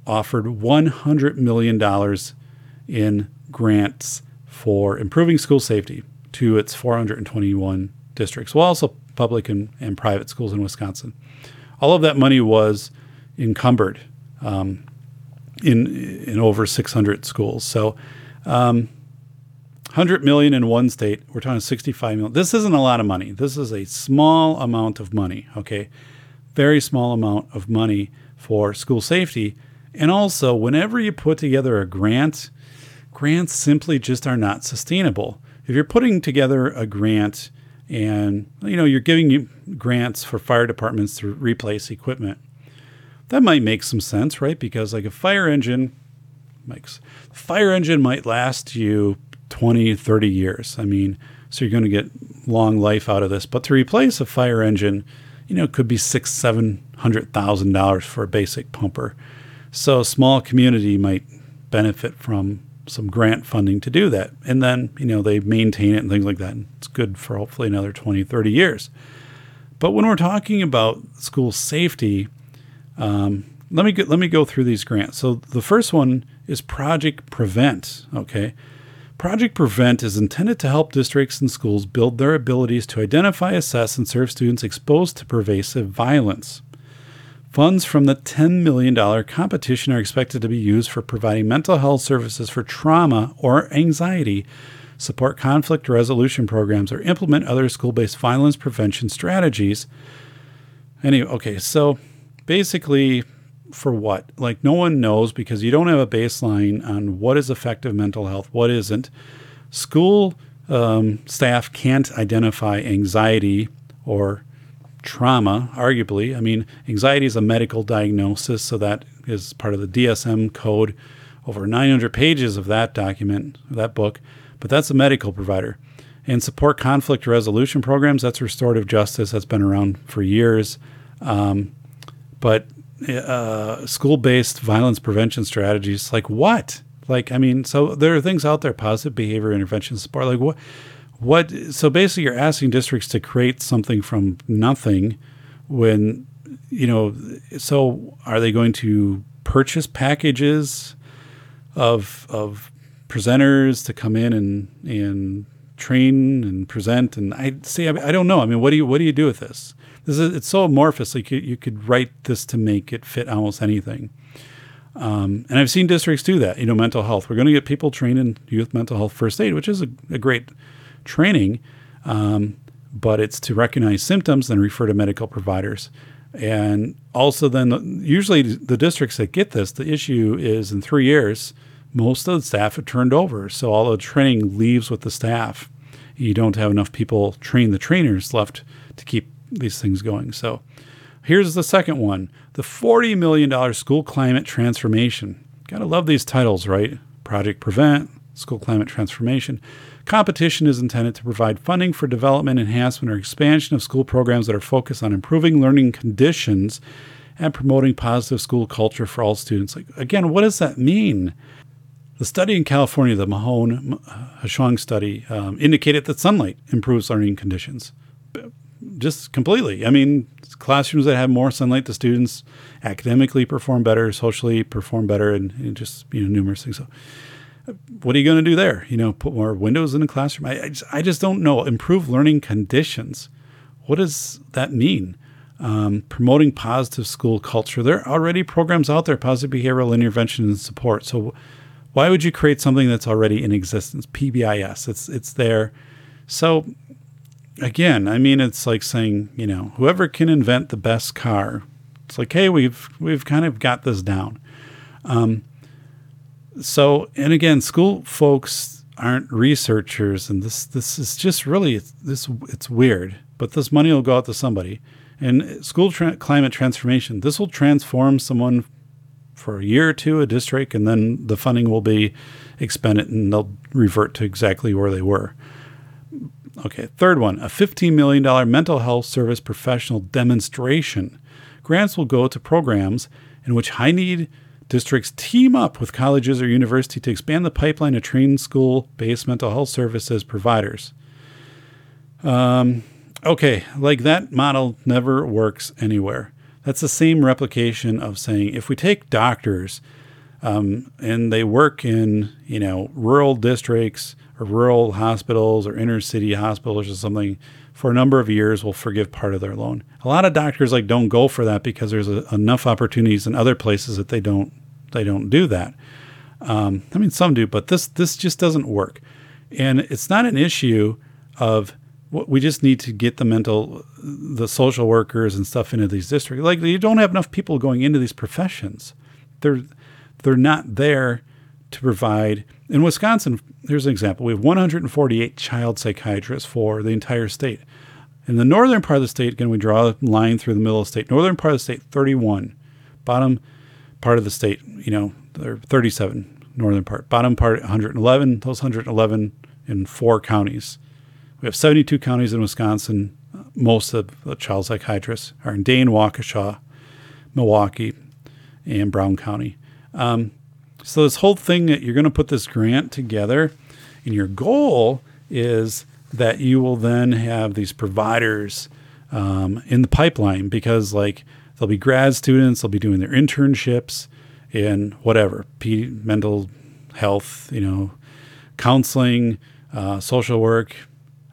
offered $100 million in grants for improving school safety to its 421 districts, well, also public and, and private schools in Wisconsin. All of that money was encumbered um, in in over 600 schools. So, um, 100 million in one state. We're talking 65 million. This isn't a lot of money. This is a small amount of money. Okay, very small amount of money for school safety. And also, whenever you put together a grant, grants simply just are not sustainable. If you're putting together a grant and you know you're giving you grants for fire departments to replace equipment, that might make some sense, right? Because like a fire engine makes fire engine might last you 20, 30 years. I mean, so you're going to get long life out of this. But to replace a fire engine, you know, could be six, seven hundred thousand dollars for a basic pumper. So a small community might benefit from some grant funding to do that. And then, you know, they maintain it and things like that. And it's good for hopefully another 20, 30 years. But when we're talking about school safety, um, let me go, let me go through these grants. So the first one is Project Prevent. Okay, Project Prevent is intended to help districts and schools build their abilities to identify, assess, and serve students exposed to pervasive violence. Funds from the $10 million competition are expected to be used for providing mental health services for trauma or anxiety, support conflict resolution programs, or implement other school based violence prevention strategies. Anyway, okay, so basically, for what? Like no one knows because you don't have a baseline on what is effective mental health, what isn't. School um, staff can't identify anxiety or trauma, arguably. I mean, anxiety is a medical diagnosis, so that is part of the DSM code. Over 900 pages of that document, that book, but that's a medical provider. and support conflict resolution programs. That's restorative justice. That's been around for years. Um, but uh, school based violence prevention strategies, like what? Like, I mean, so there are things out there, positive behavior intervention support. Like, what? What? So basically, you're asking districts to create something from nothing when, you know, so are they going to purchase packages of, of presenters to come in and, and train and present? And I see, I, I don't know. I mean, what do you, what do you do with this? This is, it's so amorphous. Like you, you could write this to make it fit almost anything. Um, and I've seen districts do that. You know, mental health. We're going to get people trained in youth mental health first aid, which is a, a great training, um, but it's to recognize symptoms and refer to medical providers. And also, then usually the districts that get this, the issue is in three years, most of the staff have turned over. So all the training leaves with the staff. You don't have enough people train the trainers left to keep these things going. So here's the second one the $40 million school climate transformation. Gotta love these titles, right? Project Prevent, School Climate Transformation. Competition is intended to provide funding for development, enhancement, or expansion of school programs that are focused on improving learning conditions and promoting positive school culture for all students. Like, again, what does that mean? The study in California, the Mahone Heschong study, um, indicated that sunlight improves learning conditions just completely. I mean, classrooms that have more sunlight, the students academically perform better, socially perform better, and, and just you know numerous things. So, what are you going to do there? You know, put more windows in the classroom? I, I just, I just don't know. Improve learning conditions. What does that mean? Um, promoting positive school culture. There are already programs out there, positive behavioral intervention and support. So, why would you create something that's already in existence? PBIS. It's it's there. So again, I mean, it's like saying, you know, whoever can invent the best car, it's like, hey, we've we've kind of got this down. Um, so, and again, school folks aren't researchers, and this this is just really it's, this it's weird. But this money will go out to somebody, and school tra- climate transformation. This will transform someone for a year or two, a district, and then the funding will be expended, and they'll revert to exactly where they were. Okay, third one a $15 million mental health service professional demonstration. Grants will go to programs in which high need districts team up with colleges or university to expand the pipeline of trained school based mental health services providers. Um, okay, like that model never works anywhere. That's the same replication of saying if we take doctors um, and they work in you know rural districts or rural hospitals or inner city hospitals or something for a number of years we'll forgive part of their loan. A lot of doctors like don't go for that because there's a, enough opportunities in other places that they don't they don't do that. Um, I mean, some do, but this this just doesn't work, and it's not an issue of what we just need to get the mental, the social workers and stuff into these districts. Like you don't have enough people going into these professions. They're they're not there to provide. In Wisconsin, here's an example. We have 148 child psychiatrists for the entire state. In the northern part of the state, again, we draw a line through the middle of the state. Northern part of the state, 31. Bottom part of the state, you know, there 37. Northern part. Bottom part, 111. Those 111 in four counties. We have 72 counties in Wisconsin. Most of the child psychiatrists are in Dane, Waukesha, Milwaukee, and Brown County. Um, so this whole thing that you're going to put this grant together, and your goal is that you will then have these providers um, in the pipeline because like they'll be grad students, they'll be doing their internships in whatever, mental health, you know, counseling, uh, social work.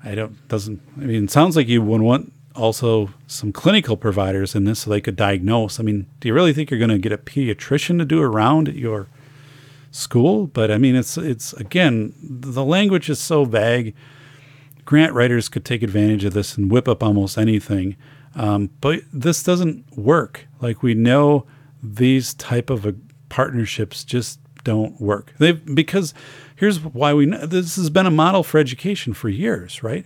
I don't doesn't. I mean, it sounds like you would want also some clinical providers in this so they could diagnose. I mean, do you really think you're going to get a pediatrician to do a round at your school, but I mean, it's it's again the language is so vague. Grant writers could take advantage of this and whip up almost anything, um, but this doesn't work. Like we know these type of uh, partnerships just don't work. They because here's why we know this has been a model for education for years, right?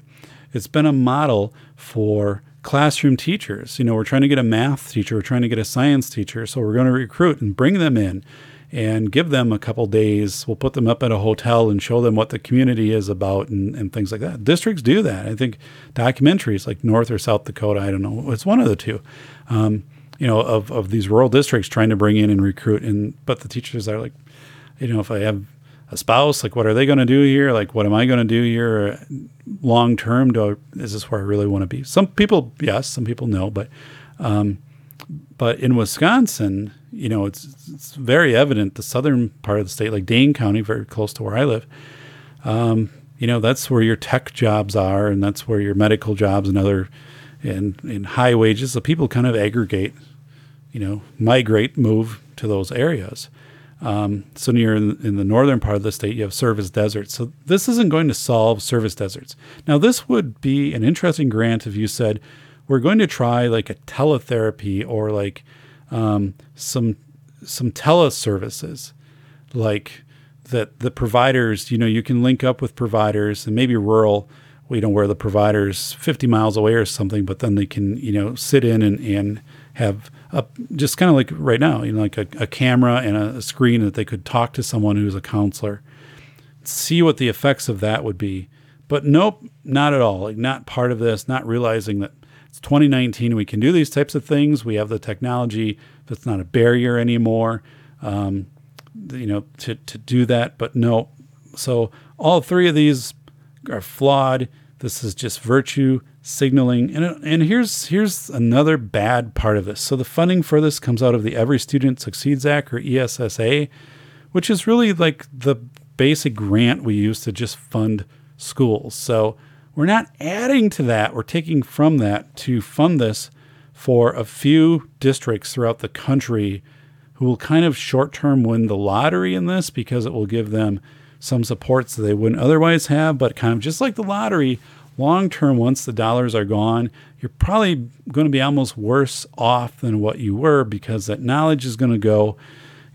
It's been a model for classroom teachers. You know, we're trying to get a math teacher, we're trying to get a science teacher, so we're going to recruit and bring them in and give them a couple days. We'll put them up at a hotel and show them what the community is about and, and things like that. Districts do that. I think documentaries like North or South Dakota, I don't know, it's one of the two. Um, you know, of, of these rural districts trying to bring in and recruit. And but the teachers are like, you know, if I have a spouse, like what are they going to do here? Like what am I going to do here long term? Do is this where I really want to be? Some people, yes, some people no, but um, but in Wisconsin, you know, it's, it's very evident the southern part of the state, like Dane County, very close to where I live. Um, you know, that's where your tech jobs are, and that's where your medical jobs and other and in high wages. So people kind of aggregate you know, migrate, move to those areas. Um, so near in, in, the northern part of the state, you have service deserts. So this isn't going to solve service deserts. Now, this would be an interesting grant if you said we're going to try like a teletherapy or like um, some some teleservices, like that the providers. You know, you can link up with providers and maybe rural. You know, where the providers 50 miles away or something, but then they can you know sit in and, and have a, just kind of like right now, you know, like a, a camera and a, a screen that they could talk to someone who's a counselor, see what the effects of that would be. But nope, not at all. Like not part of this, not realizing that it's 2019. We can do these types of things. We have the technology. That's not a barrier anymore. Um, you know, to, to do that. But no. So all three of these are flawed. This is just virtue signaling. And, and here's here's another bad part of this. So the funding for this comes out of the Every Student Succeeds Act or ESSA, which is really like the basic grant we use to just fund schools. So we're not adding to that, we're taking from that to fund this for a few districts throughout the country who will kind of short term win the lottery in this because it will give them some supports that they wouldn't otherwise have, but kind of just like the lottery, long term, once the dollars are gone, you're probably going to be almost worse off than what you were because that knowledge is going to go.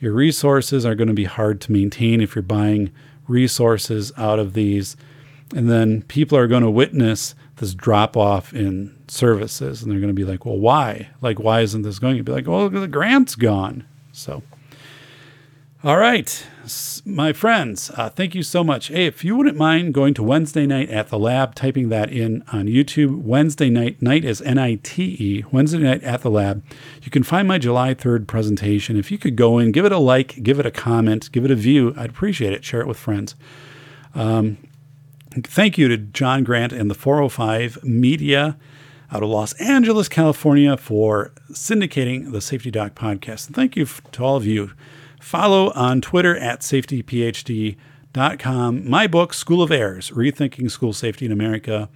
Your resources are going to be hard to maintain if you're buying resources out of these. And then people are going to witness this drop off in services and they're going to be like, well, why? Like, why isn't this going? You'd be like, well, the grant's gone. So, all right, my friends, uh, thank you so much. Hey, if you wouldn't mind going to Wednesday night at the lab, typing that in on YouTube, Wednesday night, night is N I T E, Wednesday night at the lab, you can find my July 3rd presentation. If you could go in, give it a like, give it a comment, give it a view, I'd appreciate it. Share it with friends. Um, thank you to John Grant and the 405 Media out of Los Angeles, California, for syndicating the Safety Doc podcast. Thank you to all of you Follow on Twitter at safetyphd.com. My book, School of Errors Rethinking School Safety in America.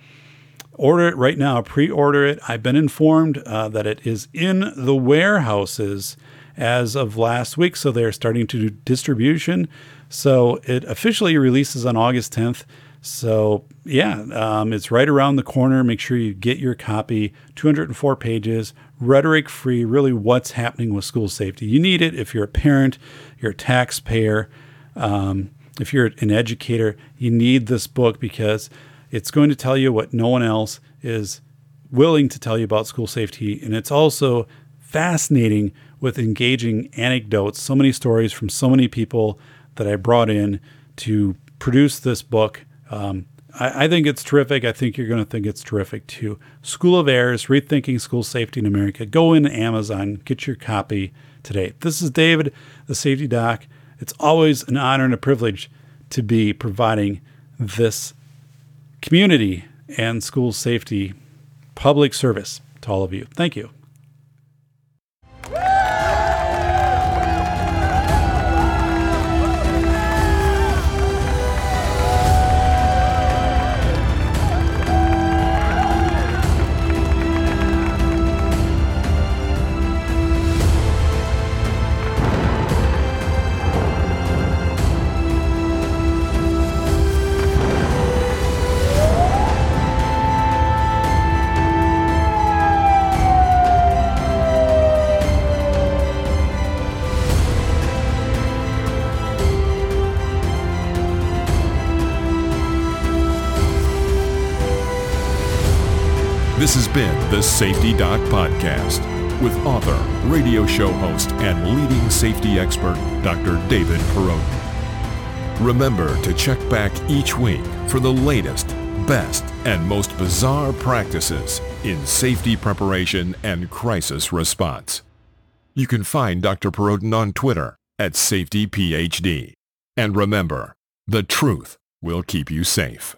Order it right now, pre order it. I've been informed uh, that it is in the warehouses as of last week, so they're starting to do distribution. So it officially releases on August 10th. So, yeah, um, it's right around the corner. Make sure you get your copy. 204 pages, rhetoric free, really what's happening with school safety. You need it if you're a parent, you're a taxpayer, um, if you're an educator. You need this book because it's going to tell you what no one else is willing to tell you about school safety. And it's also fascinating with engaging anecdotes, so many stories from so many people that I brought in to produce this book um, I, I, think it's terrific. I think you're going to think it's terrific too. School of Errors, Rethinking School Safety in America. Go into Amazon, get your copy today. This is David, the Safety Doc. It's always an honor and a privilege to be providing this community and school safety public service to all of you. Thank you. This has been the Safety Doc Podcast. with author, radio show host, and leading safety expert, Dr. David Perrodin. Remember to check back each week for the latest, best, and most bizarre practices in safety preparation and crisis response. You can find Dr. Perrodin on Twitter at SafetyPhD. And remember, the truth will keep you safe.